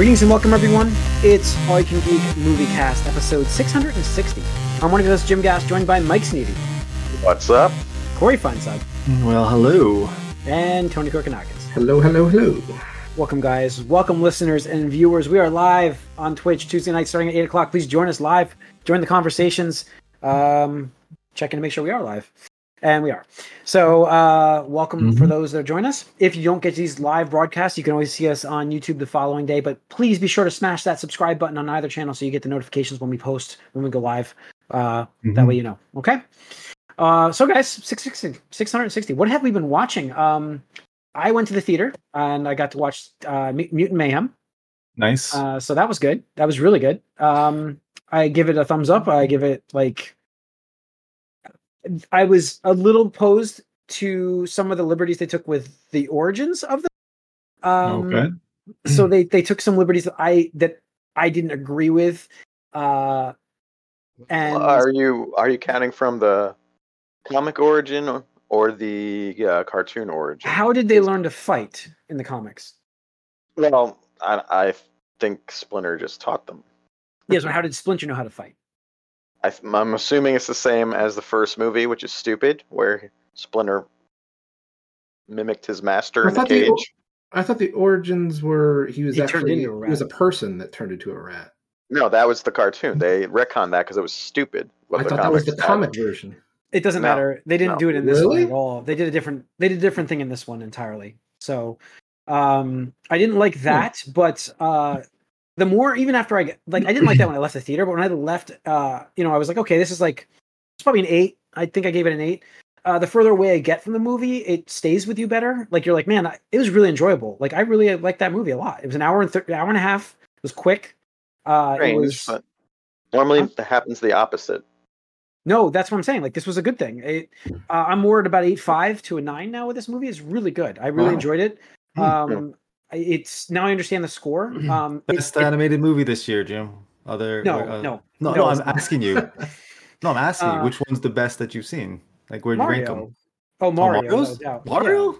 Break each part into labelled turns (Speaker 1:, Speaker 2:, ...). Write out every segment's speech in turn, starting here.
Speaker 1: Greetings and welcome, everyone. It's All You Can Geek Movie Cast, episode 660. I'm one of your hosts, Jim Gass, joined by Mike Sneedy,
Speaker 2: What's up?
Speaker 1: Corey Feinside,
Speaker 3: Well, hello.
Speaker 1: and Tony Korkanakis.
Speaker 3: Hello, hello, hello.
Speaker 1: Welcome, guys. Welcome, listeners and viewers. We are live on Twitch Tuesday night starting at 8 o'clock. Please join us live. Join the conversations. Um, checking to make sure we are live. And we are. So, uh, welcome for those that join us. If you don't get these live broadcasts, you can always see us on YouTube the following day. But please be sure to smash that subscribe button on either channel so you get the notifications when we post, when we go live. Uh, That way you know. Okay. Uh, so, guys, 660, 660. What have we been watching? Um, I went to the theater and I got to watch uh, Mutant Mayhem.
Speaker 3: Nice.
Speaker 1: Uh, so that was good. That was really good. Um, I give it a thumbs up. I give it like I was a little opposed to some of the liberties they took with the origins of the. Um,
Speaker 3: okay.
Speaker 1: So they they took some liberties that I that I didn't agree with. Uh, and
Speaker 2: are you are you counting from the comic origin or, or the uh, cartoon origin?
Speaker 1: how did they learn to fight in the comics?
Speaker 2: Well, I, I think Splinter just taught them.
Speaker 1: Yes, or how did Splinter know how to fight?
Speaker 2: I, th- I'm assuming it's the same as the first movie, which is stupid, where Splinter mimicked his master
Speaker 4: I
Speaker 2: in the
Speaker 4: thought the
Speaker 2: cage.
Speaker 4: I thought the origins were he was
Speaker 1: He
Speaker 4: actually
Speaker 1: into a
Speaker 4: he was a person that turned into a rat.
Speaker 2: No, that was the cartoon. They retconned that because it was stupid.
Speaker 4: I thought that was the
Speaker 2: comics had.
Speaker 4: comic version.
Speaker 1: It doesn't
Speaker 2: No,
Speaker 1: matter. They didn't
Speaker 2: no.
Speaker 1: do it in this
Speaker 4: Really?
Speaker 1: one at all. They did a different. They did a different thing in this one entirely. So, um, I didn't like
Speaker 4: Hmm.
Speaker 1: that. But uh, the more, even after I get like, I didn't like that when I left the theater. But when I left, uh, you know, I was like, okay, this is like, it's probably an eight. I think I gave it an eight. Uh, the further away I get from the movie, it stays with you better. Like you're like, man, I, it was really enjoyable. Like I really liked that movie a lot. It was an hour and thir- hour and a half. It was quick. Uh, it
Speaker 2: Strange,
Speaker 1: was,
Speaker 2: but normally that happens the opposite.
Speaker 1: no, that's what I'm saying. Like this was a good thing. It, uh, I'm more at about eight five to a nine now with this movie. It's really good. I really
Speaker 4: Wow.
Speaker 1: enjoyed it.
Speaker 3: Hmm.
Speaker 1: Um, it's now I understand the score. Um, it-
Speaker 3: Best
Speaker 1: it-
Speaker 3: animated movie this year, Jim. Other
Speaker 1: no,
Speaker 3: uh,
Speaker 1: no,
Speaker 3: no,
Speaker 1: no,
Speaker 3: no. I'm asking you. No, I'm asking
Speaker 1: Uh,
Speaker 3: you. Which one's the best that you've seen? Like, where do you rank them?
Speaker 1: Oh, Mario. no
Speaker 3: Mario's?
Speaker 1: doubt.
Speaker 3: Mario?
Speaker 1: Yeah,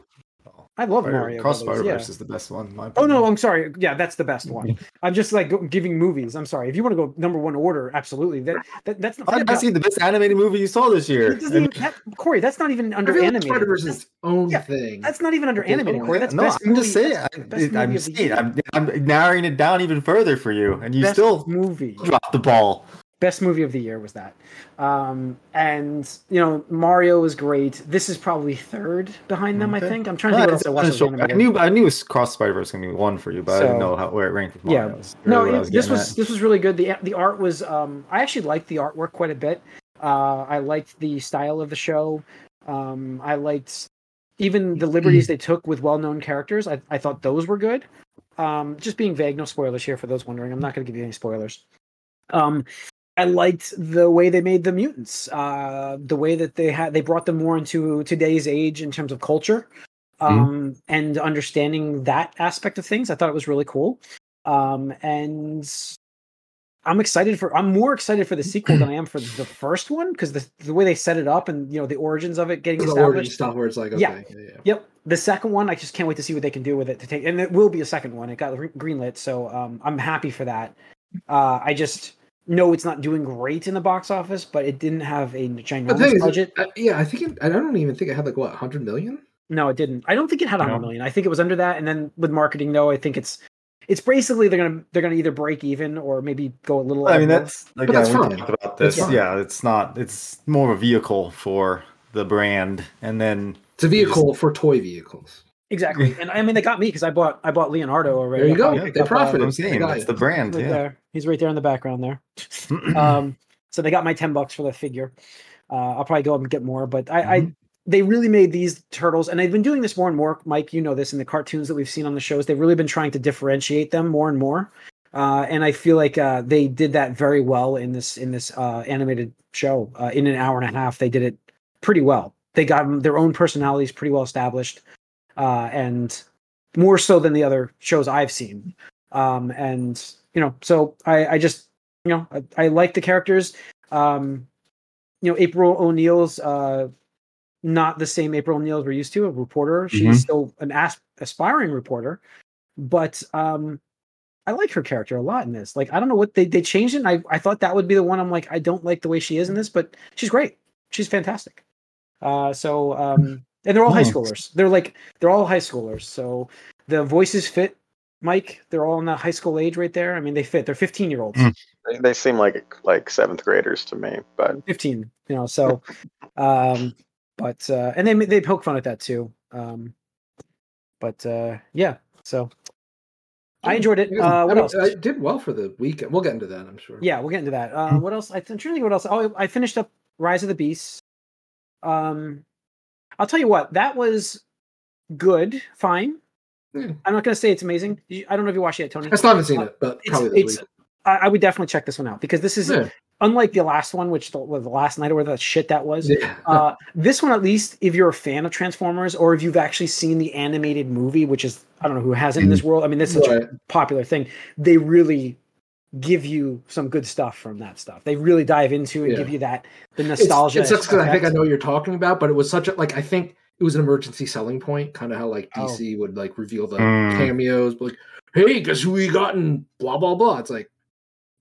Speaker 1: I love Mario.
Speaker 3: Cross
Speaker 1: Brothers,
Speaker 3: Spider
Speaker 1: yeah.
Speaker 3: Verse is the best one. in my
Speaker 1: Oh no. I'm sorry. Yeah, that's the best one. I'm just like giving movies. I'm sorry. If you want to go number one order, absolutely. That, that that's not.
Speaker 3: I'm asking the best animated movie you saw this year.
Speaker 1: It even, that, Corey, that's not even under
Speaker 4: like
Speaker 1: animated.
Speaker 4: Spider-Verse is own
Speaker 1: yeah,
Speaker 4: thing.
Speaker 1: that's not even under
Speaker 4: Okay,
Speaker 1: animated, Corey. That's
Speaker 3: no,
Speaker 1: best
Speaker 3: I'm just saying. I'm,
Speaker 1: I'm,
Speaker 3: saying. I'm, I'm narrowing it down even further for you, and you
Speaker 1: Best
Speaker 3: still
Speaker 1: movie.
Speaker 3: dropped the ball.
Speaker 1: Best movie of the year was that. Um and you know mario was great. This is probably third behind them i think. I'm trying to
Speaker 3: No,
Speaker 1: think what else i watched was
Speaker 3: short. I knew I knew was Cross Spider Verse gonna be one for you, but I didn't know how, where it ranked with
Speaker 1: Yeah.
Speaker 3: Mario. That's
Speaker 1: no
Speaker 3: really I
Speaker 1: it, this was
Speaker 3: at.
Speaker 1: this was really good. The the art was um i actually liked the artwork quite a bit. Uh i liked the style of the show. Um i liked even the liberties they took with well-known characters. I, I thought those were good. Um just being vague no spoilers here for those wondering. I'm not going to give you any spoilers. Um I liked the way they made the mutants, uh, the way that they had they brought them more into today's age in terms of culture, um, and understanding that aspect of things. I thought it was really cool, um, and I'm excited for. I'm more excited for the sequel than I am for the first one because the the way they set it up and you know the origins of it getting
Speaker 4: the origin
Speaker 1: established.
Speaker 4: stuff where it's like okay,
Speaker 1: Yeah.
Speaker 4: yeah, yeah.
Speaker 1: Yep. The second one, I just can't wait to see what they can do with it to take, and it will be a second one. It got re- greenlit, so um, I'm happy for that. Uh, I just know it's not doing great in the box office, but it didn't have a
Speaker 4: The
Speaker 1: ginormous
Speaker 4: is,
Speaker 1: budget.
Speaker 4: uh, yeah, I think it, I don't even think it had like what 100 million.
Speaker 1: No, it didn't. I don't think it had a hundred
Speaker 3: No.
Speaker 1: million. I think it was under that, and then with marketing, though, I think it's it's basically they're gonna they're gonna either break even or maybe go a little.
Speaker 3: I mean, that's again,
Speaker 4: But that's
Speaker 3: we
Speaker 4: fine.
Speaker 3: talked about this.
Speaker 4: fine.
Speaker 3: Yeah, it's not. It's more of a vehicle for the brand, and then
Speaker 4: It's a vehicle for toy vehicles.
Speaker 1: Exactly. And I mean, they got me because I bought I bought Leonardo already.
Speaker 4: There you
Speaker 1: I
Speaker 4: go.
Speaker 3: Yeah,
Speaker 4: they
Speaker 1: up,
Speaker 4: profited.
Speaker 3: I'm saying
Speaker 4: I got
Speaker 3: that's the brand.
Speaker 1: right
Speaker 3: Yeah.
Speaker 1: there. He's right there in the background there. um, so they got my 10 bucks for the figure. Uh, I'll probably go up and get more, but I, I
Speaker 3: Mhm.
Speaker 1: they really made these turtles, and I've been doing this more and more. Mike, you know this in the cartoons that we've seen on the shows. They've really been trying to differentiate them more and more. Uh, and I feel like uh, they did that very well in this in this uh, animated show. Uh, in an hour and a half, they did it pretty well. They got their own personalities pretty well established, uh, and more so than the other shows I've seen. Um, and you know, so I, I just you know I, I like the characters. Um, you know, April O'Neil's uh, not the same April O'Neil we're used to, a reporter. She's
Speaker 3: Mhm.
Speaker 1: still an as- aspiring reporter, but um, I like her character a lot in this. Like I don't know what they they changed it. And I I thought that would be the one. I'm like I don't like the way she is in this, but she's great. She's fantastic. Uh, so um, and they're all high schoolers. They're like they're all high schoolers. So the voices fit. Mike, they're all in that high school age right there. I mean, they fit. They're 15 year olds.
Speaker 3: Mm.
Speaker 2: They, they seem like like seventh graders to me, but
Speaker 1: 15 you know so um but uh and they they poke fun at that too um but uh yeah so i enjoyed it uh
Speaker 4: I
Speaker 1: what
Speaker 4: mean,
Speaker 1: else
Speaker 4: I did well for the weekend. We'll get into that, I'm sure.
Speaker 1: yeah we'll get into that uh what else i i'm trying to think what else oh i finished up rise of the beasts um i'll tell you what that was good fine
Speaker 4: Hmm.
Speaker 1: i'm not gonna say it's amazing i don't know if you watched it tony
Speaker 4: I still haven't seen
Speaker 1: Uh,
Speaker 4: it, but
Speaker 1: it's,
Speaker 4: probably
Speaker 1: it's. I, I would definitely check this one out because this is
Speaker 4: Yeah.
Speaker 1: unlike the last one which the, the last night or the shit that was
Speaker 4: Yeah.
Speaker 1: uh, this one, at least, if you're a fan of Transformers or if you've actually seen the animated movie, which is I don't know who hasn't in this world. I mean, that's such
Speaker 4: Right.
Speaker 1: a popular thing. They really give you some good stuff from that stuff. They really dive into and
Speaker 4: Yeah.
Speaker 1: give you that the
Speaker 4: It's-
Speaker 1: nostalgia.
Speaker 4: It sucks because I think I know what you're talking about, but it was such a like I think it was an emergency selling point, kind of how like
Speaker 1: Oh.
Speaker 4: DC would like reveal the
Speaker 3: Mm.
Speaker 4: cameos, but like, hey, guess who we got in blah blah blah. It's like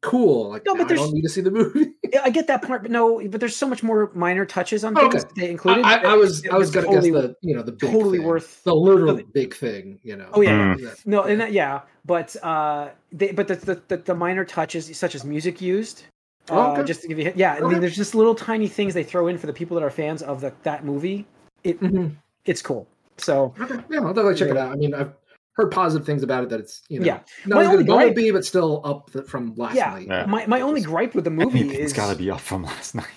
Speaker 4: cool. Like
Speaker 1: No, but
Speaker 4: now I
Speaker 1: there's-
Speaker 4: don't need to see the movie.
Speaker 1: Yeah, I get that part, but no, but there's so much more minor touches on
Speaker 4: Okay.
Speaker 1: things that they included.
Speaker 4: I, I
Speaker 1: that
Speaker 4: was
Speaker 1: it
Speaker 4: I was gonna
Speaker 1: totally,
Speaker 4: guess the you know the big
Speaker 1: totally
Speaker 4: thing.
Speaker 1: worth.
Speaker 4: the literal
Speaker 1: the-
Speaker 4: big thing, you know.
Speaker 1: Oh yeah,
Speaker 3: Mm.
Speaker 4: Yeah.
Speaker 1: no, and that, yeah, but uh, they, but the, the the the minor touches such as music used.
Speaker 4: Oh,
Speaker 1: Uh,
Speaker 4: okay.
Speaker 1: just to give you, yeah, I mean, there's just little tiny things they throw in for the people that are fans of the, that movie. It
Speaker 4: Mhm.
Speaker 1: it's cool. So
Speaker 4: Okay. Yeah, I'll definitely check it out. I mean, I've heard positive things about it. That it's you know
Speaker 1: Yeah.
Speaker 4: not
Speaker 1: My
Speaker 4: as good
Speaker 1: only
Speaker 4: as
Speaker 1: gripe-
Speaker 4: but still up th- from last
Speaker 1: Yeah.
Speaker 4: night.
Speaker 3: Yeah.
Speaker 1: my, my only gripe with the movie
Speaker 3: Anything's
Speaker 1: is it's
Speaker 3: got to be up from last night.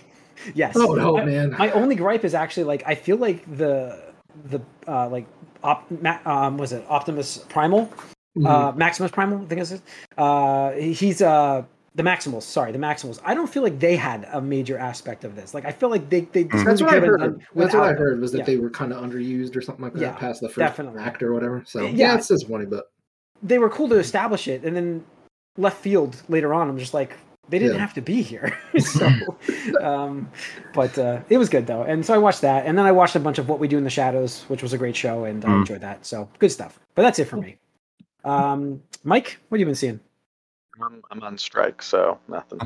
Speaker 1: yes.
Speaker 4: Oh no,
Speaker 1: I-
Speaker 4: man.
Speaker 1: my only gripe is actually like I feel like the the uh like op, Ma, um was it Optimus Primal
Speaker 4: Mhm.
Speaker 1: uh Maximus Primal I think it's uh he's uh the Maximals sorry the Maximals I don't feel like they had a major aspect of this like I feel like they they this
Speaker 3: Mm.
Speaker 4: That's what I
Speaker 1: could have been
Speaker 4: heard.
Speaker 1: done
Speaker 4: That's what I heard was that
Speaker 1: Yeah.
Speaker 4: they were kind of underused or something like that
Speaker 1: Yeah,
Speaker 4: past the first
Speaker 1: definitely.
Speaker 4: act or whatever. So
Speaker 1: Yeah.
Speaker 4: yeah, it's disappointing, but
Speaker 1: they were cool to establish it and then left field later on I'm just like they didn't
Speaker 4: Yeah.
Speaker 1: have to be here so um but uh it was good though and so I watched that and then I watched a bunch of What We Do in the Shadows which was a great show and I
Speaker 3: Mm.
Speaker 1: enjoyed that so good stuff but that's it for me um Mike what have you been seeing
Speaker 2: I'm, I'm on strike, so nothing.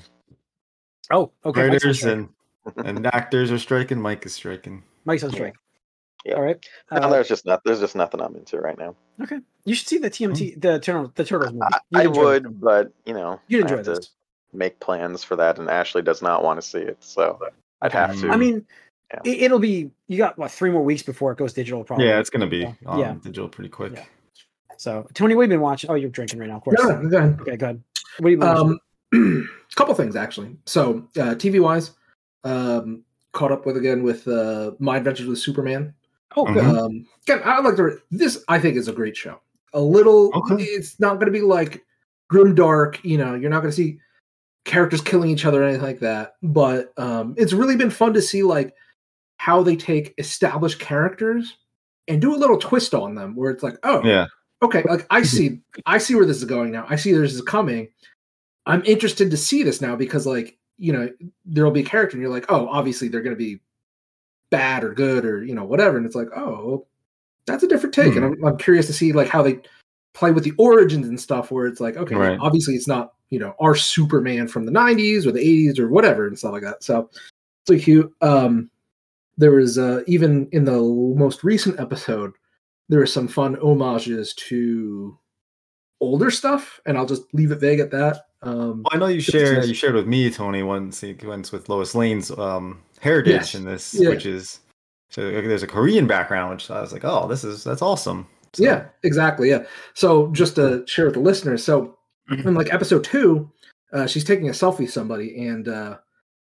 Speaker 1: oh okay Mike's
Speaker 3: Writers and, and actors are striking. Mike is striking.
Speaker 1: Mike's on strike
Speaker 2: Yeah.
Speaker 1: all right
Speaker 2: No,
Speaker 1: uh,
Speaker 2: there's just not. There's just nothing I'm into right now.
Speaker 1: okay you should see the TMT the Turtle the Turtles movie
Speaker 2: I,
Speaker 1: You'd
Speaker 2: I
Speaker 1: it.
Speaker 2: but you know,
Speaker 1: you'd
Speaker 2: I
Speaker 1: enjoy
Speaker 2: have to
Speaker 1: this
Speaker 2: make plans for that, and Ashley does not want to see it, so I'd have to.
Speaker 1: I mean
Speaker 2: Yeah.
Speaker 1: it, it'll be you got what three more weeks before it goes digital probably
Speaker 3: Yeah, it's gonna be
Speaker 1: Yeah.
Speaker 3: on
Speaker 1: Yeah.
Speaker 3: digital pretty quick.
Speaker 1: Yeah. So, Tony, we've been watching? Oh, you're drinking right now, of course.
Speaker 4: no, no, go ahead.
Speaker 1: Okay, good. What have you been watching?
Speaker 4: Um, couple things actually. So uh, TV wise, um, caught up with again with uh, My Adventures with Superman.
Speaker 1: oh,
Speaker 3: Mhm.
Speaker 4: Um, again, I like to. This I think is a great show. A little.
Speaker 3: Okay.
Speaker 4: It's not going to be like grim dark. You know, you're not going to see characters killing each other or anything like that. But um, it's really been fun to see like how they take established characters and do a little twist on them, where it's like, oh,
Speaker 3: Yeah.
Speaker 4: Okay, like I see, I see where this is going now. I see this is coming. I'm interested to see this now because, like, you know, there'll be a character, and you're like, oh, obviously they're going to be bad or good or you know whatever, and it's like, oh, that's a different take, and I'm, I'm curious to see like how they play with the origins and stuff, where it's like, okay,
Speaker 3: Right.
Speaker 4: obviously it's not you know our Superman from the '90s or the '80s or whatever and stuff like that. So it's like cute. Um, there was uh, even in the most recent episode there are some fun homages to older stuff and i'll just leave it vague at that um
Speaker 3: Well, I know you shared you shared with me, Tony, one sequence with Lois Lane's um, heritage
Speaker 4: Yes.
Speaker 3: in this,
Speaker 4: Yeah.
Speaker 3: which is so there's a Korean background, which I was like, oh, this is that's awesome. So-
Speaker 4: yeah exactly yeah so just to share with the listeners so in like episode two uh, she's taking a selfie with somebody and uh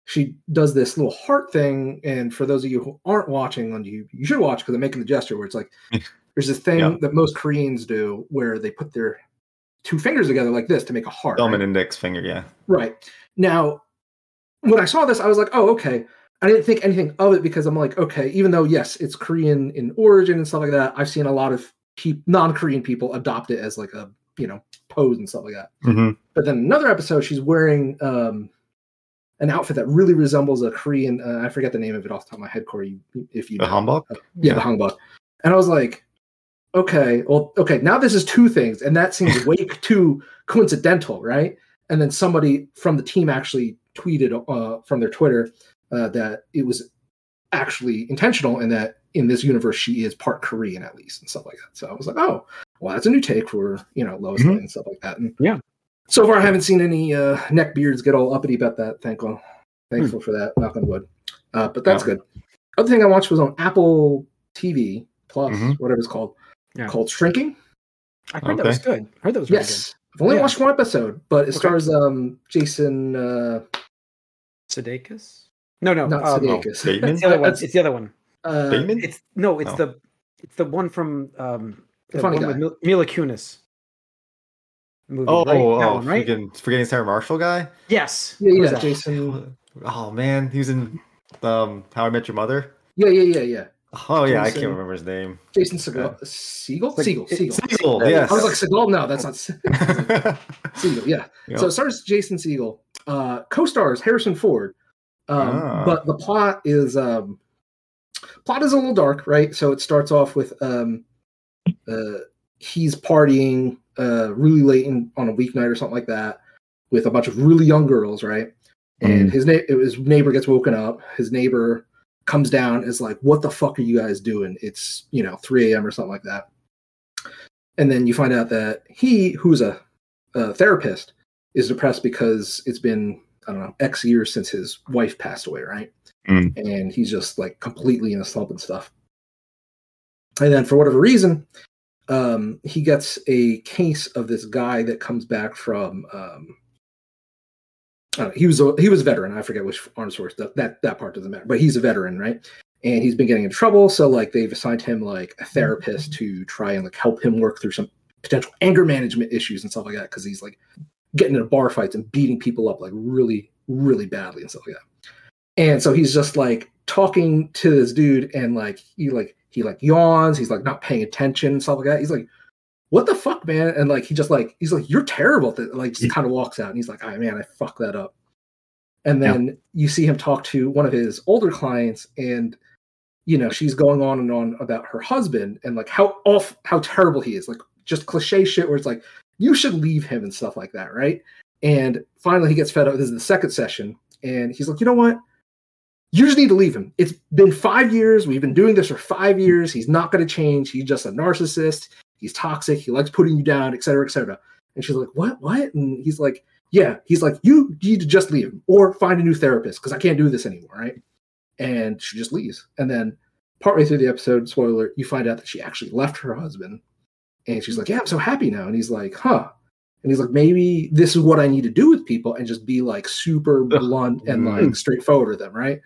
Speaker 4: she does this little heart thing and for those of you who aren't watching and you you should watch because i'm making the gesture where it's like there's this thing
Speaker 3: Yeah.
Speaker 4: that most koreans do where they put their two fingers together like this to make a heart
Speaker 3: thumb
Speaker 4: right?
Speaker 3: and index finger, yeah.
Speaker 4: Right. Now, when I saw this, I was like, oh, okay. I didn't think anything of it because I'm like, okay, even though, yes, it's Korean in origin and stuff like that, I've seen a lot of pe- non Korean people adopt it as like a, you know, pose and stuff like that.
Speaker 3: hmm
Speaker 4: But then another episode, she's wearing um, an outfit that really resembles a Korean, uh, I forget the name of it off the top of my head, Corey, if you
Speaker 3: The
Speaker 4: know.
Speaker 3: humbug.
Speaker 4: Yeah, the hanbok. And I was like, okay, well, okay, now this is two things, and that seems way too coincidental, right? And then somebody from the team actually tweeted uh, from their Twitter uh, that it was actually intentional and that in this universe she is part Korean at least and stuff like that. So I was like, oh, well, that's a new take for you know Lois
Speaker 3: Mhm.
Speaker 4: And stuff like that. And
Speaker 1: Yeah.
Speaker 4: So far, I haven't seen any uh, neck beards get all uppity about that. Thankful, thankful for that. Knock on wood. Uh, but that's good. Other thing I watched was on Apple TV Plus,
Speaker 3: Mhm.
Speaker 4: whatever it's called,
Speaker 1: Yeah.
Speaker 4: called Shrinking.
Speaker 1: I heard that was good. I heard that was really
Speaker 4: Yes, I've only
Speaker 1: Yeah.
Speaker 4: watched one episode, but it
Speaker 1: Okay.
Speaker 4: stars um, Jason. Uh.
Speaker 1: Sudeikis? No, no.
Speaker 4: not
Speaker 1: um,
Speaker 4: Sudeikis.
Speaker 3: Bateman?
Speaker 1: It's the other one.
Speaker 4: That's-
Speaker 1: It's the other one.
Speaker 4: uh,
Speaker 3: Bateman?
Speaker 1: It's no. It's
Speaker 3: Oh.
Speaker 1: the it's the one from um
Speaker 4: The
Speaker 1: the
Speaker 4: funny
Speaker 1: one
Speaker 4: guy.
Speaker 1: with Mil- Mila Kunis. Movie,
Speaker 3: Oh,
Speaker 1: right? That
Speaker 3: oh,
Speaker 1: one, right?
Speaker 3: freaking forgetting Sarah Marshall guy.
Speaker 1: Yes.
Speaker 4: yeah,
Speaker 1: Who's
Speaker 4: yeah. Jason.
Speaker 3: Oh man, he was in um, How I Met Your Mother.
Speaker 4: Yeah, yeah, yeah, yeah.
Speaker 3: Oh yeah, I can't remember his name.
Speaker 4: Jason Segel. Siegel?
Speaker 1: like-
Speaker 4: Siegel. Siegel.
Speaker 3: Siegel,
Speaker 2: Yeah,
Speaker 3: yes.
Speaker 4: I was like Seagal. No, that's not Siegel. Yeah.
Speaker 3: Yep.
Speaker 4: So it stars Jason Segel. Uh, co-stars Harrison Ford. Um,
Speaker 3: Ah.
Speaker 4: But the plot is um, plot is a little dark, right? So it starts off with um, uh, he's partying uh, really late in, on a weeknight or something like that with a bunch of really young girls, right? And his na- his neighbor gets woken up. His neighbor comes down is like, "What the fuck are you guys doing? It's you know 3 a.m. or something like that." And then you find out that he, who's a, a therapist, is depressed because it's been I don't know X years since his wife passed away, right?
Speaker 3: Mm.
Speaker 4: And he's just like completely in a slump and stuff. And then for whatever reason, um, he gets a case of this guy that comes back from. Um, I he was a he was a veteran. I forget which armed force that, that that part doesn't matter, but he's a veteran, right? And he's been getting in trouble, so like they've assigned him like a therapist to try and like help him work through some potential anger management issues and stuff like that because he's like getting into bar fights and beating people up like really really badly and stuff like that. And so he's just like talking to this dude and like he like he like yawns, he's like not paying attention and stuff like that. He's like, "What the fuck, man?" And like he just like he's like, "You're terrible." At Like just kind of walks out and he's like, "Ah, man, I fucked that up." And
Speaker 3: Yeah.
Speaker 4: then you see him talk to one of his older clients and you know she's going on and on about her husband and like how off how terrible he is like just cliche shit where it's like you should leave him and stuff like that right and finally he gets fed up this is the second session and he's like you know what you just need to leave him it's been five years we've been doing this for five years he's not going to change he's just a narcissist he's toxic he likes putting you down et cetera et cetera and she's like what what and he's like yeah he's like you need to just leave him or find a new therapist because i can't do this anymore right and she just leaves. And then partway through the episode, spoiler, you find out that she actually left her husband. And she's like, Yeah, I'm so happy now. And he's like, Huh. And he's like, Maybe this is what I need to do with people and just be like super blunt and like
Speaker 3: Mm.
Speaker 4: straightforward with them, right?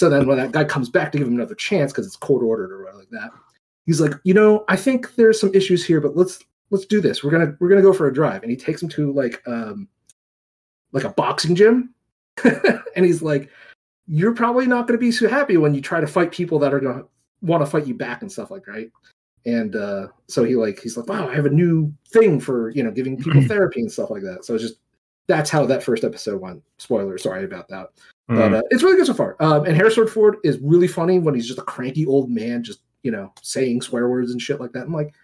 Speaker 4: So then when that guy comes back to give him another chance because it's court ordered or whatever like that, he's like, you know, I think there's some issues here, but let's let's do this. We're gonna we're gonna go for a drive. And he takes him to like um like a boxing gym. and he's like, you're probably not going to be so happy when you try to fight people that are going to want to fight you back and stuff like right and uh so he like he's like wow i have a new thing for you know giving people therapy and stuff like that so it's just that's how that first episode went spoiler sorry about that
Speaker 3: Mm.
Speaker 4: but uh, it's really good so far um and harrison ford is really funny when he's just a cranky old man just you know saying swear words and shit like that i'm like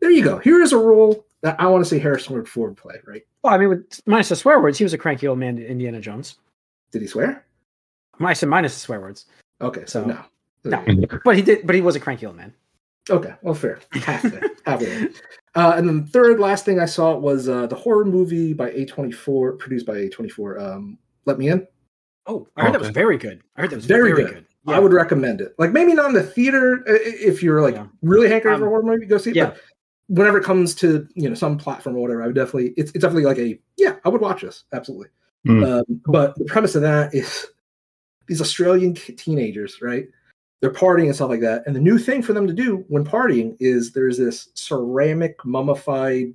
Speaker 4: there you go here is a role that i want to see harrison ford play right
Speaker 1: Well, I mean, with minus the swear words, he was a cranky old man. in Indiana Jones.
Speaker 4: did he swear
Speaker 1: I said minus the swear words,
Speaker 4: okay so,
Speaker 1: So-
Speaker 4: no
Speaker 1: No. but he did. But he was a cranky old man.
Speaker 4: Okay, well, fair. Half of it. Half of. Uh, and then the third last thing I saw was uh, the horror movie by A24, produced by A24. Um, Let Me In.
Speaker 1: Oh, I heard that was very good. I heard that was
Speaker 4: Very
Speaker 1: very,
Speaker 4: good.
Speaker 1: good.
Speaker 4: I would recommend it. Like maybe not in the theater uh, if you're like
Speaker 1: Yeah.
Speaker 4: really hankering for a
Speaker 1: Um,
Speaker 4: horror movie, go see it.
Speaker 1: yeah.
Speaker 4: But whenever it comes to you know some platform or whatever, I would definitely it's, it's definitely like a yeah, I would watch this absolutely.
Speaker 3: Hmm.
Speaker 4: Um, but the premise of that is these Australian teenagers, right? They're partying and stuff like that, and the new thing for them to do when partying is there's this ceramic mummified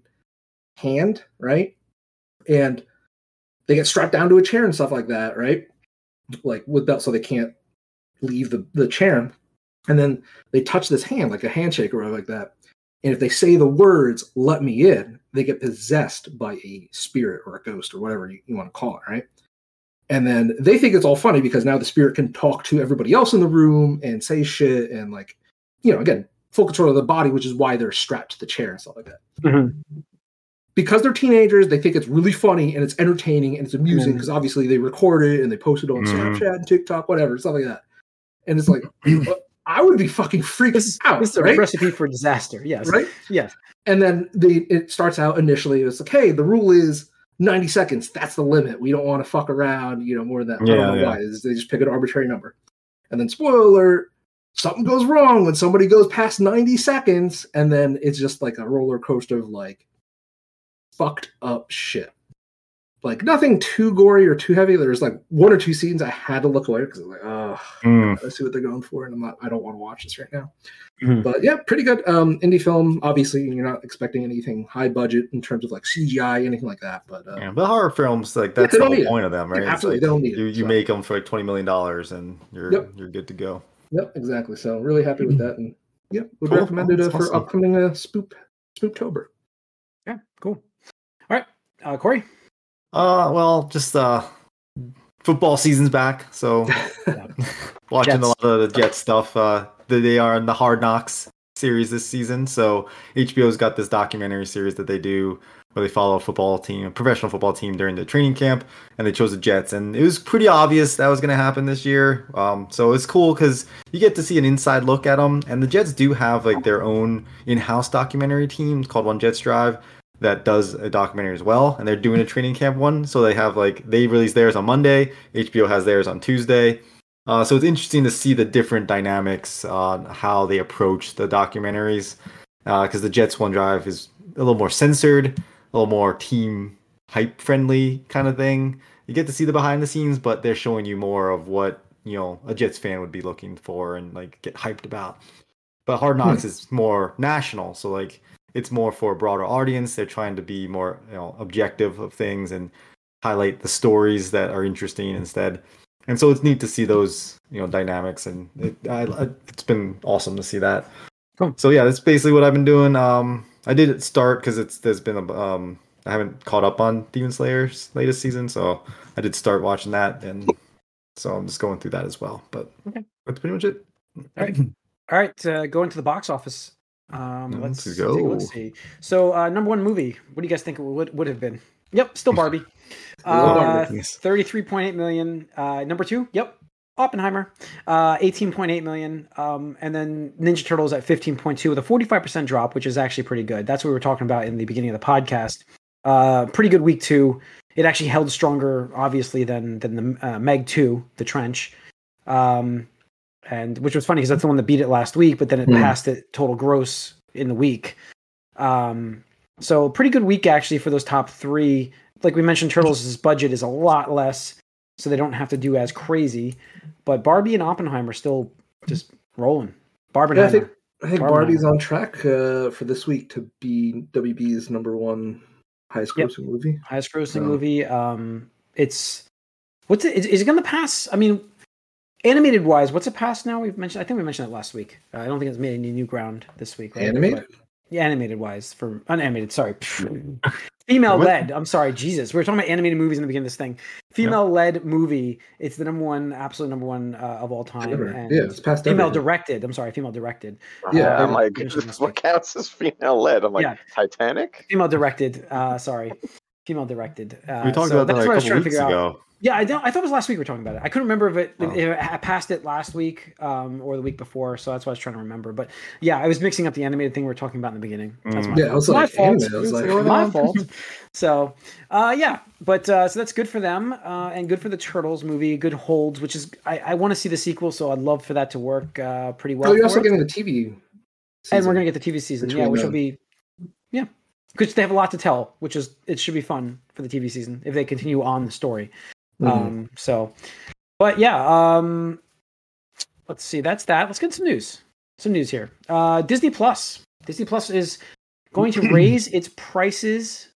Speaker 4: hand, right? And they get strapped down to a chair and stuff like that, right? Like with belt, so they can't leave the, the chair. And then they touch this hand, like a handshake or like that. And if they say the words, let me in, they get possessed by a spirit or a ghost or whatever you, you want to call it, right? And then they think it's all funny because now the spirit can talk to everybody else in the room and say shit and like, you know, again, full control of the body, which is why they're strapped to the chair and stuff like that.
Speaker 1: Mhm.
Speaker 4: Because they're teenagers, they think it's really funny and it's entertaining and it's amusing
Speaker 1: Mhm.
Speaker 4: because obviously they record it and they post it on
Speaker 3: Mhm.
Speaker 4: Snapchat, TikTok, whatever, stuff like that. And it's like, I would be fucking freaked
Speaker 1: This
Speaker 4: out,
Speaker 1: this is a
Speaker 4: right?
Speaker 1: recipe for disaster. Yes.
Speaker 4: right?
Speaker 1: Yes.
Speaker 4: And then they it starts out initially it's like, hey, the rule is 90 seconds. That's the limit. We don't want to fuck around, you know, more than that. I
Speaker 3: Yeah,
Speaker 4: don't know
Speaker 3: yeah.
Speaker 4: why. It's- They just pick an arbitrary number. And then spoiler alert, something goes wrong when somebody goes past 90 seconds, and then it's just like a roller coaster of like fucked up shit. Like nothing too gory or too heavy. There's like one or two scenes I had to look away because I'm like, oh,
Speaker 3: Mm.
Speaker 4: let's see what they're going for, and I'm not. I don't want to watch this right now.
Speaker 1: Mhm.
Speaker 4: But yeah, pretty good um, indie film. Obviously, you're not expecting anything high budget in terms of like CGI, anything like that. But uh,
Speaker 3: Yeah, but horror films like that's
Speaker 4: they
Speaker 3: the
Speaker 4: don't
Speaker 3: whole
Speaker 4: need it.
Speaker 3: point of them, right?
Speaker 4: Yeah, absolutely,
Speaker 3: like
Speaker 4: they don't need
Speaker 3: you
Speaker 4: it,
Speaker 3: you
Speaker 4: so.
Speaker 3: make them for like twenty million dollars, and you're
Speaker 4: Yep.
Speaker 3: you're good to go.
Speaker 4: yep, exactly. So really happy with that, and yep, would
Speaker 3: Cool.
Speaker 4: recommend it uh,
Speaker 3: That's
Speaker 4: for
Speaker 3: awesome.
Speaker 4: upcoming uh, spoop spooptober.
Speaker 1: Yeah. Cool. All right. Uh, Corey.
Speaker 3: Uh, well, just uh, football season's back, so watching
Speaker 1: Jets.
Speaker 3: a lot of the Jet stuff. Uh, they they are in the Hard Knocks series this season, so HBO's got this documentary series that they do where they follow a football team, a professional football team during the training camp, and they chose the Jets, and it was pretty obvious that was going to happen this year. Um, so it's cool because you get to see an inside look at them, and the Jets do have like their own in-house documentary team called One Jets Drive that does a documentary as well, and they're doing a training camp one. So they have like they release theirs on Monday, HBO has theirs on Tuesday. Uh, so it's interesting to see the different dynamics on how they approach the documentaries, because the Jets One Drive is a little more censored, a little more team hype friendly kind of thing. You get to see the behind the scenes, but they're showing you more of what you know a Jets fan would be looking for and like get hyped about. But Hard Knocks is more national, so like it's more for a broader audience. They're trying to be more you know objective of things and highlight the stories that are interesting instead. And so it's neat to see those you know dynamics, and it, I, it's been awesome to see that.
Speaker 1: Cool.
Speaker 3: So yeah, that's basically what I've been doing. Um, I did start because it's there's been a um I haven't caught up on Demon Slayer's latest season, so I did start watching that, and so I'm just going through that as well. But
Speaker 1: Okay.
Speaker 3: that's pretty much it.
Speaker 1: All right. All right. Uh, going to the box office. Um,
Speaker 3: Let's
Speaker 1: let's
Speaker 3: go.
Speaker 1: Look, see. So, uh, number one movie. What do you guys think it would would have been? Yep, still Barbie. Uh, Thirty-three point eight million. Uh, number two. Yep, Oppenheimer. Uh, eighteen point eight million. Um, and then Ninja Turtles at fifteen point two with a forty-five percent drop, which is actually pretty good. That's what we were talking about in the beginning of the podcast. Uh, pretty good week two. It actually held stronger, obviously, than than the uh, Meg two, the Trench. Um, and which was funny because that's the one that beat it last week, but then it
Speaker 4: Hmm.
Speaker 1: passed it total gross in the week. Um, so pretty good week actually for those top three. Like we mentioned, Turtles' budget is a lot less, so they don't have to do as crazy. But Barbie and Oppenheimer are still just rolling. Barbenheimer.
Speaker 4: Yeah, I think I think Barbie's on track uh, for this week to be WB's number one highest
Speaker 1: Yep.
Speaker 4: grossing movie.
Speaker 1: highest grossing
Speaker 4: So-
Speaker 1: movie. Um, it's what's it? Is, is it going to pass? I mean, animated wise, what's it past now? We've mentioned. I think we mentioned it last week. Uh, I don't think it's made any new ground this week. Right?
Speaker 4: Animated?
Speaker 1: But- yeah, animated wise for unanimated. Sorry, female led. I'm sorry, Jesus. We were talking about animated movies in the beginning of this thing. Female led movie. It's the number one, absolute number one uh, of all time.
Speaker 4: Ever.
Speaker 1: And
Speaker 4: Yeah, it's past
Speaker 1: female
Speaker 4: everything.
Speaker 1: directed. I'm sorry, female directed.
Speaker 4: Yeah,
Speaker 2: I'm like,
Speaker 1: mentioned last
Speaker 2: what counts as female led? I'm like,
Speaker 1: Yeah.
Speaker 2: Titanic?
Speaker 1: Female directed. Uh, sorry, female directed. Uh,
Speaker 3: we talked
Speaker 1: so
Speaker 3: about that
Speaker 1: that's
Speaker 3: like
Speaker 1: what I
Speaker 3: a
Speaker 1: was trying
Speaker 3: couple
Speaker 1: to
Speaker 3: weeks
Speaker 1: figure out. Yeah, I don't. I thought it was last week we were talking about it. I couldn't remember if it,
Speaker 3: Oh.
Speaker 1: if it I passed it last week um, or the week before, so that's what I was trying to remember. But yeah, I was mixing up the animated thing we were talking about in the beginning. That's
Speaker 3: Mm.
Speaker 1: my,
Speaker 4: Yeah, I was
Speaker 1: my
Speaker 4: like,
Speaker 1: fault.
Speaker 4: anime, I was like,
Speaker 1: my fault. So uh, yeah, but uh, so that's good for them uh, and good for the Turtles movie. Good holds, which is I, I want to see the sequel, so I'd love for that to work uh, pretty well.
Speaker 4: oh, you're also
Speaker 1: it.
Speaker 4: getting the TV.
Speaker 1: and we're gonna get the TV season, yeah, which will be yeah, because they have a lot to tell, which is it should be fun for the TV season if they continue on the story.
Speaker 4: Mhm.
Speaker 1: Um, so, but yeah, um, let's see. That's that. Let's get some news. Some news here. Uh, Disney Plus. Disney Plus is going to raise its prices.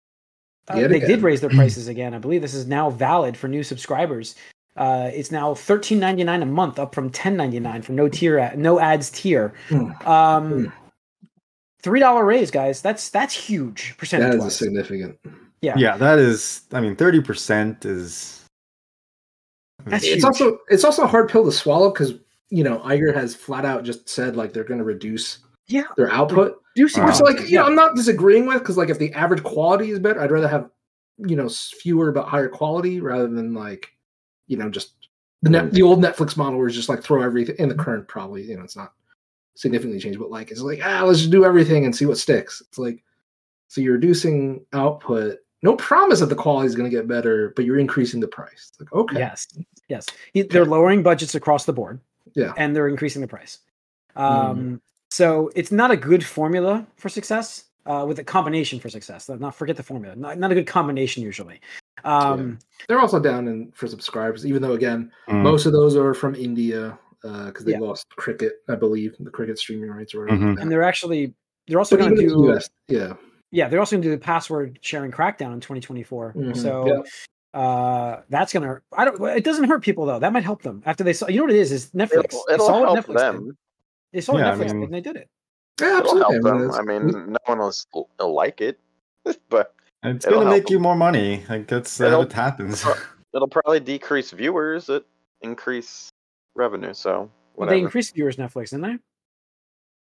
Speaker 1: Uh, they
Speaker 4: again.
Speaker 1: did raise their prices again. I believe this is now valid for new subscribers. Uh, it's now thirteen ninety nine a month, up from ten ninety nine for no tier, no ads tier.
Speaker 4: Hmm.
Speaker 1: Um, three dollar raise, guys. That's that's huge percentage.
Speaker 4: that is a significant.
Speaker 1: Yeah.
Speaker 3: Yeah, that is. I mean, thirty percent is.
Speaker 1: That's
Speaker 4: It's
Speaker 1: huge.
Speaker 4: also it's also a hard pill to swallow because you know Iger has flat out just said like they're going to reduce
Speaker 1: Yeah,
Speaker 4: their output.
Speaker 1: do see
Speaker 3: Wow.
Speaker 4: Which, like, you
Speaker 1: yeah.
Speaker 4: know, I'm not disagreeing with because, like, if the average quality is better, I'd rather have, you know, fewer but higher quality rather than like, you know, just the net, the old Netflix model where it's just like throw everything in the current. Probably, you know, it's not significantly changed, but like, it's like ah, let's just do everything and see what sticks. It's like, so you're reducing output. No promise that the quality is going to get better, but you're increasing the price. It's like, okay,
Speaker 1: Yes, yes. They're lowering budgets across the board.
Speaker 4: Yeah.
Speaker 1: and they're increasing the price.
Speaker 4: Mm.
Speaker 1: Um, so it's not a good formula for success. Uh, with a combination for success. Let Not forget the formula. Not, not a good combination usually. Um,
Speaker 4: they're also down in for subscribers, even though again,
Speaker 3: Mm.
Speaker 4: most of those are from India because they
Speaker 1: Yeah.
Speaker 4: lost cricket, I believe, the cricket streaming rights or whatever.
Speaker 3: Mhm.
Speaker 4: like
Speaker 1: and they're actually they're also going to
Speaker 4: even in the
Speaker 1: do
Speaker 4: US, yeah.
Speaker 1: Yeah they're also going to do the password sharing crackdown in 2024.
Speaker 4: Mhm.
Speaker 1: So uh, that's going to I don't. It doesn't hurt people though. That might help them after they saw. You know what it is? Is Netflix.
Speaker 2: It'll,
Speaker 1: They
Speaker 2: it'll
Speaker 1: saw
Speaker 2: help
Speaker 1: Netflix
Speaker 2: them.
Speaker 1: Did. They saw what
Speaker 3: Yeah, I
Speaker 1: Netflix
Speaker 3: mean-
Speaker 1: and they did it.
Speaker 4: Yeah,
Speaker 2: It'll help them. I mean, no one will, will like it, but
Speaker 3: It's gonna
Speaker 2: help
Speaker 3: make you more money. Like that's how
Speaker 2: It'll-
Speaker 3: it happens.
Speaker 2: it'll probably decrease viewers. It increase revenue. So
Speaker 1: Well, they increased viewers Netflix, didn't they?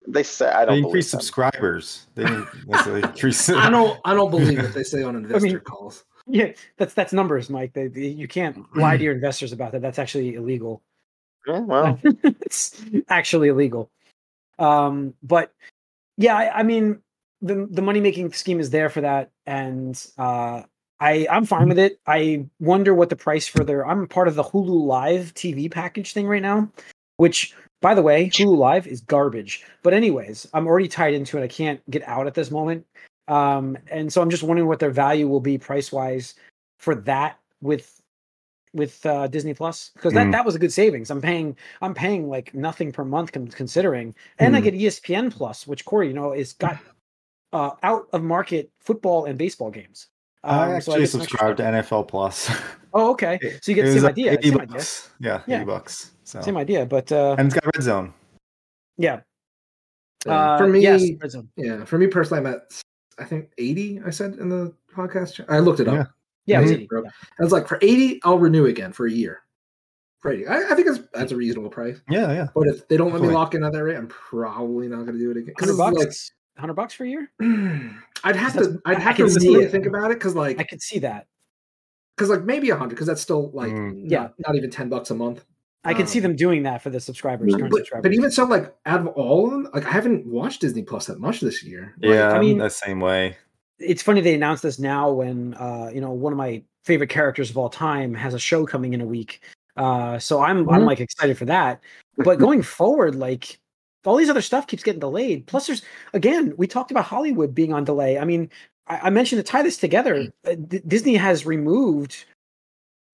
Speaker 2: They say I don't
Speaker 3: They increase subscribers. They necessarily increase.
Speaker 4: I don't. I don't believe what they say on investor calls.
Speaker 1: Yeah, that's that's numbers, Mike. They, they- you can't lie to your investors about that. That's actually illegal.
Speaker 2: Yeah, well,
Speaker 1: it's actually illegal. Um, but yeah, I, I mean, the the money making scheme is there for that, and uh, I I'm fine with it. I wonder what the price for their. I'm part of the Hulu Live TV package thing right now, which by the way, Hulu Live is garbage. But anyways, I'm already tied into it. I can't get out at this moment. Um, and so I'm just wondering what their value will be price wise for that with with uh, Disney Plus because that
Speaker 3: Mm.
Speaker 1: that was a good savings. I'm paying I'm paying like nothing per month considering, and I
Speaker 4: Mm.
Speaker 1: get E ESPN Plus, which Corey, you know, is got uh, out of market football and baseball games.
Speaker 3: I
Speaker 1: Um, so
Speaker 3: actually
Speaker 1: get some extra
Speaker 3: subscribe to. NFL Plus.
Speaker 1: Oh, okay. So you get
Speaker 3: It
Speaker 1: the
Speaker 3: was
Speaker 1: same
Speaker 3: like
Speaker 1: idea.
Speaker 3: 80
Speaker 1: Same idea.
Speaker 3: bucks. Yeah,
Speaker 1: Yeah.
Speaker 3: 80 bucks. So
Speaker 1: Same idea, but uh,
Speaker 3: and it's got red zone.
Speaker 1: yeah.
Speaker 4: Uh, for me,
Speaker 1: yes, Red Zone.
Speaker 4: yeah, for me personally, I'm at I think 80. I said in the podcast. I looked it up.
Speaker 3: Yeah.
Speaker 1: yeah, it was
Speaker 4: Mhm.
Speaker 1: 80, yeah.
Speaker 4: I was like, for 80, I'll renew again for a year. For 80, I, I think that's that's a reasonable price.
Speaker 3: Yeah, yeah.
Speaker 4: But if they don't let me lock in at that rate, I'm probably not going to do it again. Because
Speaker 1: hundred bucks.
Speaker 4: like,
Speaker 1: hundred bucks for a year.
Speaker 4: I'd have to I'd
Speaker 1: I
Speaker 4: have to really think about it because like
Speaker 1: I could see that.
Speaker 4: Because like maybe a hundred because that's still like
Speaker 3: Mm.
Speaker 1: Yeah.
Speaker 4: not even ten bucks a month.
Speaker 1: I can see
Speaker 4: Um,
Speaker 1: them doing that for the subscribers,
Speaker 4: But,
Speaker 1: subscribers.
Speaker 4: but even so, like out of all of them, like I haven't watched Disney Plus that much this year. Like,
Speaker 3: Yeah,
Speaker 1: I
Speaker 3: I
Speaker 1: mean-
Speaker 3: mean the same way.
Speaker 1: it's funny they announced this now when uh you know one of my favorite characters of all time has a show coming in a week uh so i'm i'm
Speaker 4: Mhm.
Speaker 1: like excited for that but going forward like all these other stuff keeps getting delayed plus there's again we talked about hollywood being on delay i mean i, I mentioned to tie this together uh, D- disney has removed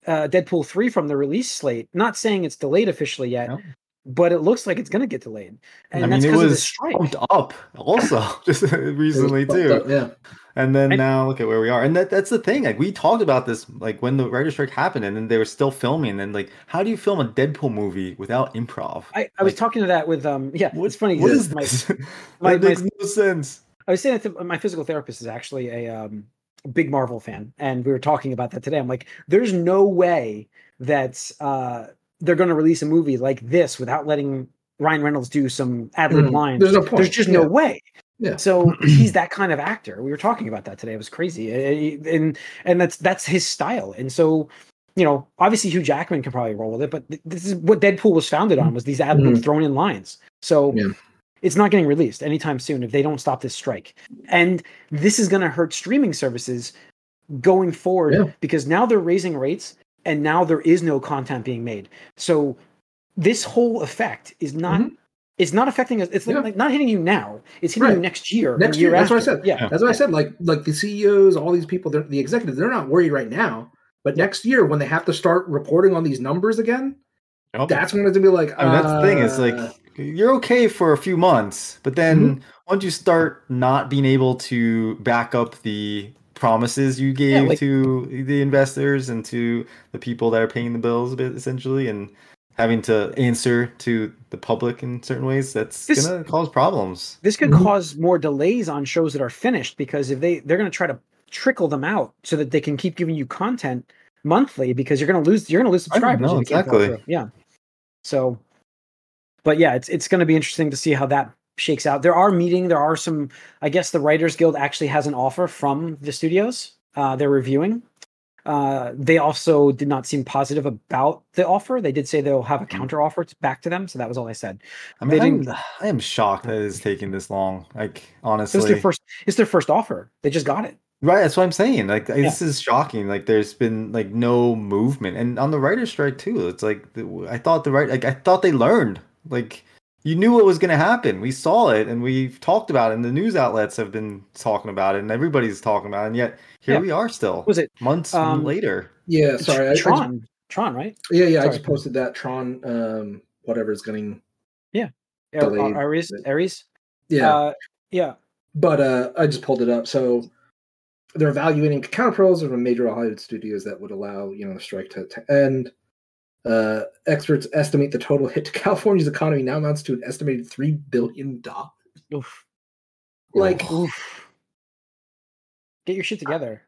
Speaker 1: uh deadpool 3 from the release slate not saying it's delayed officially yet
Speaker 3: Nope.
Speaker 1: but it looks like it's going to get delayed and
Speaker 3: I
Speaker 1: that's
Speaker 3: mean, it
Speaker 1: because of the
Speaker 3: was
Speaker 1: strike
Speaker 3: pumped up also just recently too.
Speaker 4: up, Yeah.
Speaker 3: And then
Speaker 1: And-
Speaker 3: now look at where we are. And that that's the thing. Like we talked about this like when the writer strike happened and then they were still filming and like how do you film a Deadpool movie without improv?
Speaker 1: I, I was talking to that with um yeah
Speaker 3: What,
Speaker 1: it's funny
Speaker 3: What
Speaker 1: that
Speaker 3: is
Speaker 1: my-
Speaker 3: this?
Speaker 1: my-
Speaker 3: that
Speaker 1: my-
Speaker 3: makes no sense.
Speaker 1: I was saying that my physical therapist is actually a um, big Marvel fan, and we were talking about that today. I'm like, there's no way that uh, they're going to release a movie like this without letting Ryan Reynolds do some ad lib
Speaker 4: Mhm.
Speaker 1: lines.
Speaker 4: There's no point.
Speaker 1: There's just
Speaker 4: Yeah.
Speaker 1: no way.
Speaker 4: Yeah.
Speaker 1: So he's that kind of actor. We were talking about that today. It was crazy, and and that's that's his style. And so, you know, obviously Hugh Jackman can probably roll with it, but this is what Deadpool was founded on was these ad
Speaker 4: Mhm.
Speaker 1: thrown in lines. So
Speaker 4: Yeah.
Speaker 1: It's not getting released anytime soon if they don't stop this strike. And this is going to hurt streaming services going forward
Speaker 4: Yeah.
Speaker 1: because now they're raising rates and now there is no content being made. So this whole effect is not
Speaker 4: Mhm.
Speaker 1: it's not affecting us. It's
Speaker 4: Yeah.
Speaker 1: like not hitting you now. It's hitting you next year.
Speaker 4: Next
Speaker 1: the
Speaker 4: year, that's what I said.
Speaker 1: Yeah.
Speaker 4: That's what I said. Like like the CEOs, all these people, they're, the executives, they're not worried right now. But next year, when they have to start reporting on these numbers again,
Speaker 3: Oh,
Speaker 4: that's when it's gonna be like.
Speaker 3: I mean, that's the thing. It's
Speaker 4: uh,
Speaker 3: like you're okay for a few months, but then
Speaker 1: Mm-hmm.
Speaker 3: once you start not being able to back up the promises you gave
Speaker 1: like-
Speaker 3: to the investors and to the people that are paying the bills, a bit essentially, and having to answer to the public in certain ways, that's
Speaker 1: This-
Speaker 3: gonna cause problems.
Speaker 1: This could
Speaker 4: Mhm.
Speaker 1: cause more delays on shows that are finished because if they they're going to try to trickle them out so that they can keep giving you content monthly because you're going to lose you're going to lose
Speaker 3: I know,
Speaker 1: subscribers. if you can't follow
Speaker 3: exactly.
Speaker 1: Yeah. So, but yeah, it's it's going to be interesting to see how that shakes out. There are meeting. There are some. I guess the Writers Guild actually has an offer from the studios. Uh, they're reviewing. Uh, they also did not seem positive about the offer. They did say they'll have a
Speaker 3: Mm-hmm.
Speaker 1: counter offer back to them. So that was all I said.
Speaker 3: I mean, I'm, I am shocked that it's taking this long. Like honestly,
Speaker 1: was their first. It's their first offer. They just got it.
Speaker 3: Right, that's what I'm saying. Like this is shocking. Like there's been like no movement, and on the writer's strike too. It's like the- I thought the right, like I thought they learned. Like you knew what was going to happen. We saw it, and we've talked about it. And the news outlets have been talking about it, and everybody's talking about it. And yet here
Speaker 1: Yeah.
Speaker 3: we are still
Speaker 1: Was it
Speaker 3: months
Speaker 1: um,
Speaker 3: later.
Speaker 4: Yeah, sorry. I, I just,
Speaker 1: Tron? Tron, right?
Speaker 4: yeah, yeah. I just posted that Tron, um, whatever is getting.
Speaker 1: Yeah.
Speaker 4: Delayed.
Speaker 1: Ares. Ares.
Speaker 4: Yeah,
Speaker 1: Uh, yeah.
Speaker 4: but uh, I just pulled it up. So they're evaluating counter proposals from major Hollywood studios that would allow you know the strike to, to end. Uh, experts estimate the total hit to California's economy now amounts to an estimated three billion dollars.
Speaker 1: Oof.
Speaker 4: Like,
Speaker 1: Oof. Get your shit together.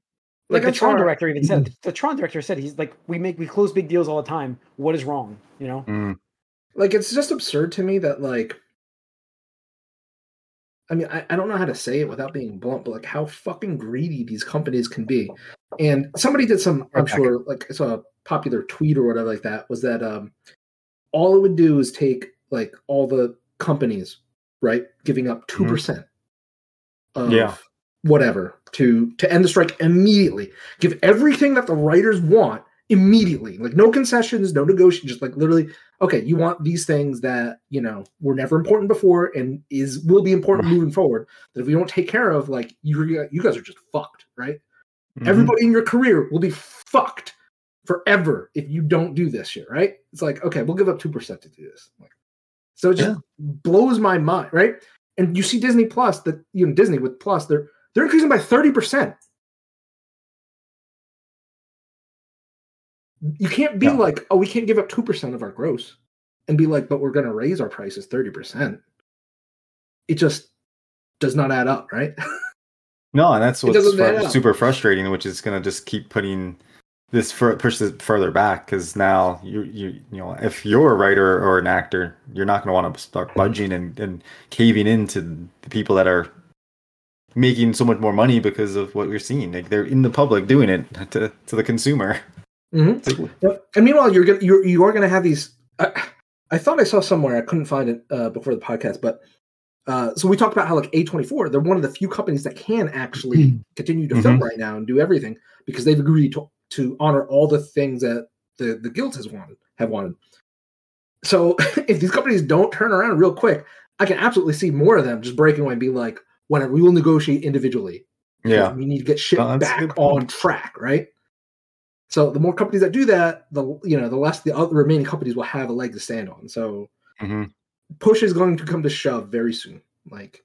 Speaker 4: like
Speaker 1: Like, the Tron
Speaker 4: saw-
Speaker 1: director even said. The Tron director said he's like, we make we close big deals all the time. What is wrong? You know.
Speaker 3: Mm.
Speaker 4: like it's just absurd to me that like i mean I, I don't know how to say it without being blunt but like how fucking greedy these companies can be and somebody did some i'm
Speaker 1: Right
Speaker 4: sure like i saw a popular tweet or whatever like that was that um all it would do is take like all the companies right giving up 2% of
Speaker 3: Yeah.
Speaker 4: whatever to to end the strike immediately. Give everything that the writers want immediately. Like no concessions no negotiation just like literally okay you want these things that you know were never important before and is will be important moving forward that if we don't take care of like you you guys are just fucked right?
Speaker 3: Mhm.
Speaker 4: everybody in your career will be fucked forever if you don't do this shit right? It's like okay we'll give up 2% to do this. Like, so it just
Speaker 3: Yeah.
Speaker 4: blows my mind right? And you see disney plus that you know disney with plus they're they're increasing by 30% you can't be
Speaker 3: Yeah.
Speaker 4: like oh we can't give up 2% of our gross and be like but we're going to raise our prices 30% it just does not add up right?
Speaker 3: No, and that's what's fr- super frustrating, which is going to just keep putting this fur- push this further back because now you you you know if you're a writer or an actor, you're not going to want to start budging and, and caving into the people that are making so much more money because of what we're seeing. Like they're in the public doing it to to the consumer.
Speaker 4: Mhm. Yep. And meanwhile, you're gonna you're you are gonna have these. I, I thought I saw somewhere I couldn't find it uh, before the podcast, but uh, so we talked about how like A24 they're one of the few companies that can actually continue to film right now and do everything because they've agreed to to honor all the things that the the guild has wanted have wanted. So if these companies don't turn around real quick, I can absolutely see more of them just breaking away and be like, "Whatever, we will negotiate individually."
Speaker 3: yeah,
Speaker 4: we need to get shit
Speaker 3: No,
Speaker 4: back on track, right? So the more companies that do that, the you know the less the other remaining companies will have a leg to stand on. So
Speaker 3: hmm
Speaker 4: push is going to come to shove very soon. Like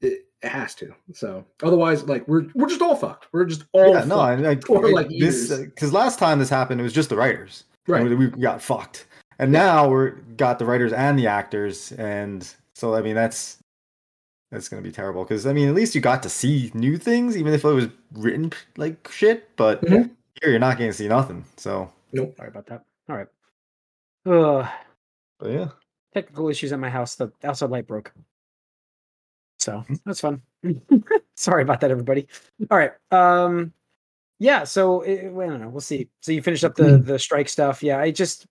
Speaker 4: it, it has to. So otherwise, like we're we're just all fucked. We're just all
Speaker 3: yeah. No,
Speaker 4: fucked.
Speaker 3: I, like,
Speaker 4: for,
Speaker 3: it-
Speaker 4: like,
Speaker 3: this
Speaker 4: years.
Speaker 3: because last time this happened, it was just the writers.
Speaker 4: right.
Speaker 3: And we got fucked. And now we're got the writers and the actors, and so I mean that's that's gonna be terrible. Because I mean, at least you got to see new things, even if it was written like shit. But
Speaker 4: Mhm.
Speaker 3: here you're not gonna see nothing. So, nope.
Speaker 1: Sorry about that. All right. Uh,
Speaker 3: but yeah,
Speaker 1: technical issues at my house. The outside light broke. So that's fun. Sorry about that, everybody. All right. Um, yeah. So it, I don't know. We'll see. So you finished up the the strike stuff. Yeah. I just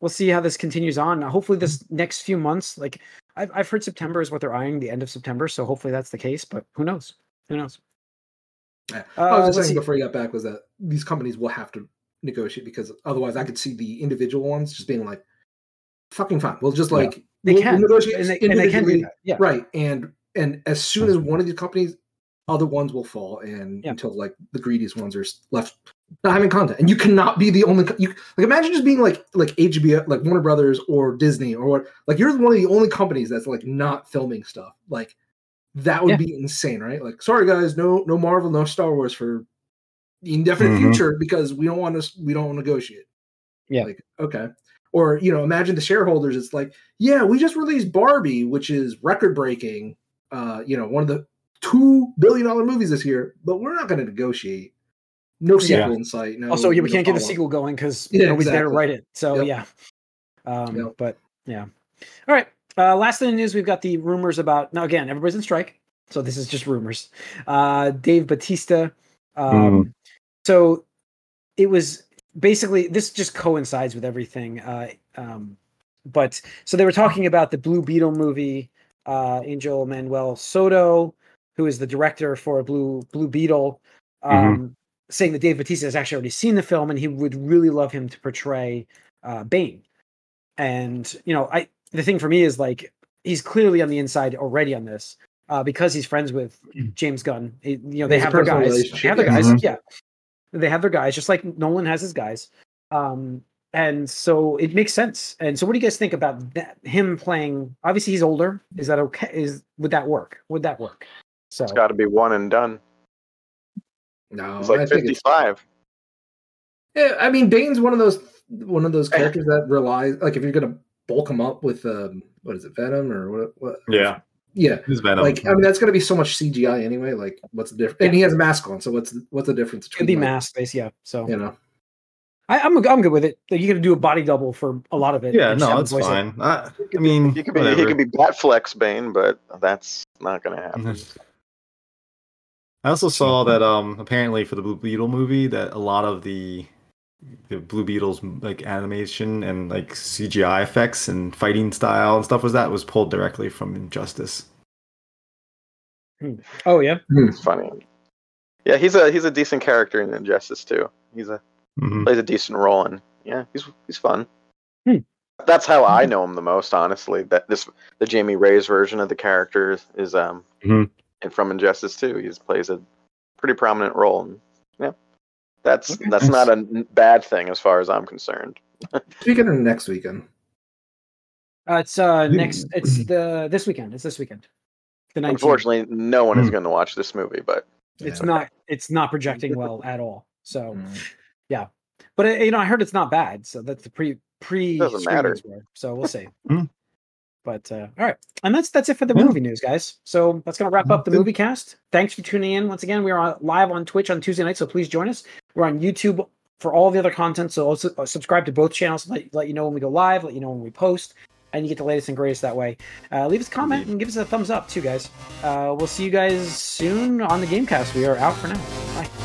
Speaker 1: we'll see how this continues on. Hopefully, this next few months, like I've I've heard September is what they're eyeing, the end of September. So hopefully that's the case. But who knows? Who knows?
Speaker 4: Yeah.
Speaker 1: Uh,
Speaker 4: I was just saying
Speaker 1: see.
Speaker 4: before you got back was that these companies will have to negotiate because otherwise I could see the individual ones just being like, "Fucking fine, we'll just
Speaker 3: Yeah.
Speaker 4: like
Speaker 1: They
Speaker 4: we'll-
Speaker 1: can,
Speaker 4: we'll negotiate
Speaker 1: and they, and they can do
Speaker 4: individually."
Speaker 1: that. Yeah.
Speaker 4: right and and as soon as one of these companies other ones will fall and
Speaker 1: Yeah.
Speaker 4: until like the greediest ones are left not having content and you cannot be the only co- you like imagine just being like like hbo like warner brothers or disney or what like you're one of the only companies that's like not filming stuff like that would
Speaker 1: Yeah.
Speaker 4: be insane right like sorry guys no no marvel no star wars for the indefinite
Speaker 3: Mhm.
Speaker 4: future because we don't want to we don't negotiate
Speaker 1: Yeah.
Speaker 4: like okay or you know imagine the shareholders it's like yeah we just released barbie which is record breaking uh you know one of the two billion dollar movies this year but we're not going to negotiate no sequel
Speaker 3: Yeah.
Speaker 4: in sight no
Speaker 1: also, yeah, we
Speaker 4: no
Speaker 1: can't get a
Speaker 4: follow-up.
Speaker 1: sequel going because
Speaker 4: Yeah,
Speaker 1: nobody's there to
Speaker 4: exactly.
Speaker 1: write it. So
Speaker 4: Yep.
Speaker 1: yeah. Um,
Speaker 4: Yep.
Speaker 1: But yeah. All right. Uh, last thing in the news, we've got the rumors about. Now, again, everybody's in strike, so this is just rumors. Uh, Dave Bautista. Um, So it was basically this just coincides with everything. Uh, um, but so they were talking about the Blue Beetle movie. Uh, Angel Manuel Soto, who is the director for Blue Blue Beetle, um, saying that Dave Bautista has actually already seen the film and he would really love him to portray uh, Bane. And you know, I the thing for me is like he's clearly on the inside already on this uh, because he's friends with James Gunn. He- you know, they
Speaker 4: There's a
Speaker 1: have their guys. They have their guys.
Speaker 3: Mhm.
Speaker 1: Yeah, they have their guys, just like Nolan has his guys. Um, and so it makes sense. And so, what do you guys think about that? Him playing? Obviously, he's older. Is that okay? Is would that work? Would that work? So
Speaker 2: It's got to be one and done.
Speaker 4: No,
Speaker 2: He's like
Speaker 4: I think it's
Speaker 2: 55.
Speaker 4: Yeah, I mean, Bane's one of those one of those characters that relies like if you're gonna bulk him up with um what is it Venom or what what
Speaker 3: Yeah,
Speaker 4: yeah
Speaker 3: it's Venom.
Speaker 4: like I mean that's gonna be so much CGI anyway like what's the difference and he has a mask on so what's the, what's the difference
Speaker 1: it'd be
Speaker 4: between like,
Speaker 1: mask based. Yeah. So
Speaker 4: you know
Speaker 1: I, I'm I'm good with it. You're gonna do a body double for a lot of it.
Speaker 3: yeah, no,
Speaker 1: have
Speaker 3: it's
Speaker 1: the voice
Speaker 3: fine. I, I mean,
Speaker 2: He could be he
Speaker 3: whatever.
Speaker 2: could be Batflex Bane, but that's not going to happen.
Speaker 3: I also saw that um apparently for the Blue Beetle movie that a lot of the the Blue Beetle's like animation and like CGI effects and fighting style and stuff was that was pulled directly from Injustice.
Speaker 1: Oh yeah.
Speaker 2: It's funny. Yeah, he's a he's a decent character in Injustice too. He's a
Speaker 3: Mhm.
Speaker 2: plays a decent role and yeah, he's he's fun.
Speaker 1: Hmm.
Speaker 2: That's how I know him the most, honestly. That this the Jaime Reyes version of the character is, is um
Speaker 3: Mhm.
Speaker 2: and from Injustice too. He plays a pretty prominent role and yeah. That's
Speaker 1: Okay.
Speaker 2: that's not a n- bad thing as far as I'm concerned.
Speaker 4: speaking of next weekend
Speaker 1: Uh, it's uh next. It's the this weekend. It's this weekend. The 19th.
Speaker 2: Unfortunately, no one is
Speaker 3: Hmm.
Speaker 2: going to watch this movie, but
Speaker 1: it's
Speaker 4: Yeah.
Speaker 1: not. It's not projecting well at all. So,
Speaker 4: Mm.
Speaker 1: But uh, you know, I heard it's not bad. So that's the pre pre.
Speaker 2: Doesn't matter.
Speaker 1: screenings were, So we'll see.
Speaker 3: Hmm.
Speaker 1: But uh, all right, and that's that's it for the
Speaker 3: Yeah.
Speaker 1: movie news, guys. So that's gonna wrap up the movie cast. Thanks for tuning in once again. We are live on Twitch on Tuesday night, so please join us. We're on YouTube for all the other content. So also uh, subscribe to both channels. Let let you know when we go live. Let you know when we post. And you get the latest and greatest that way. Uh, leave us a comment and give us a thumbs up too, guys. Uh, we'll see you guys soon on the Gamecast. We are out for now. Bye.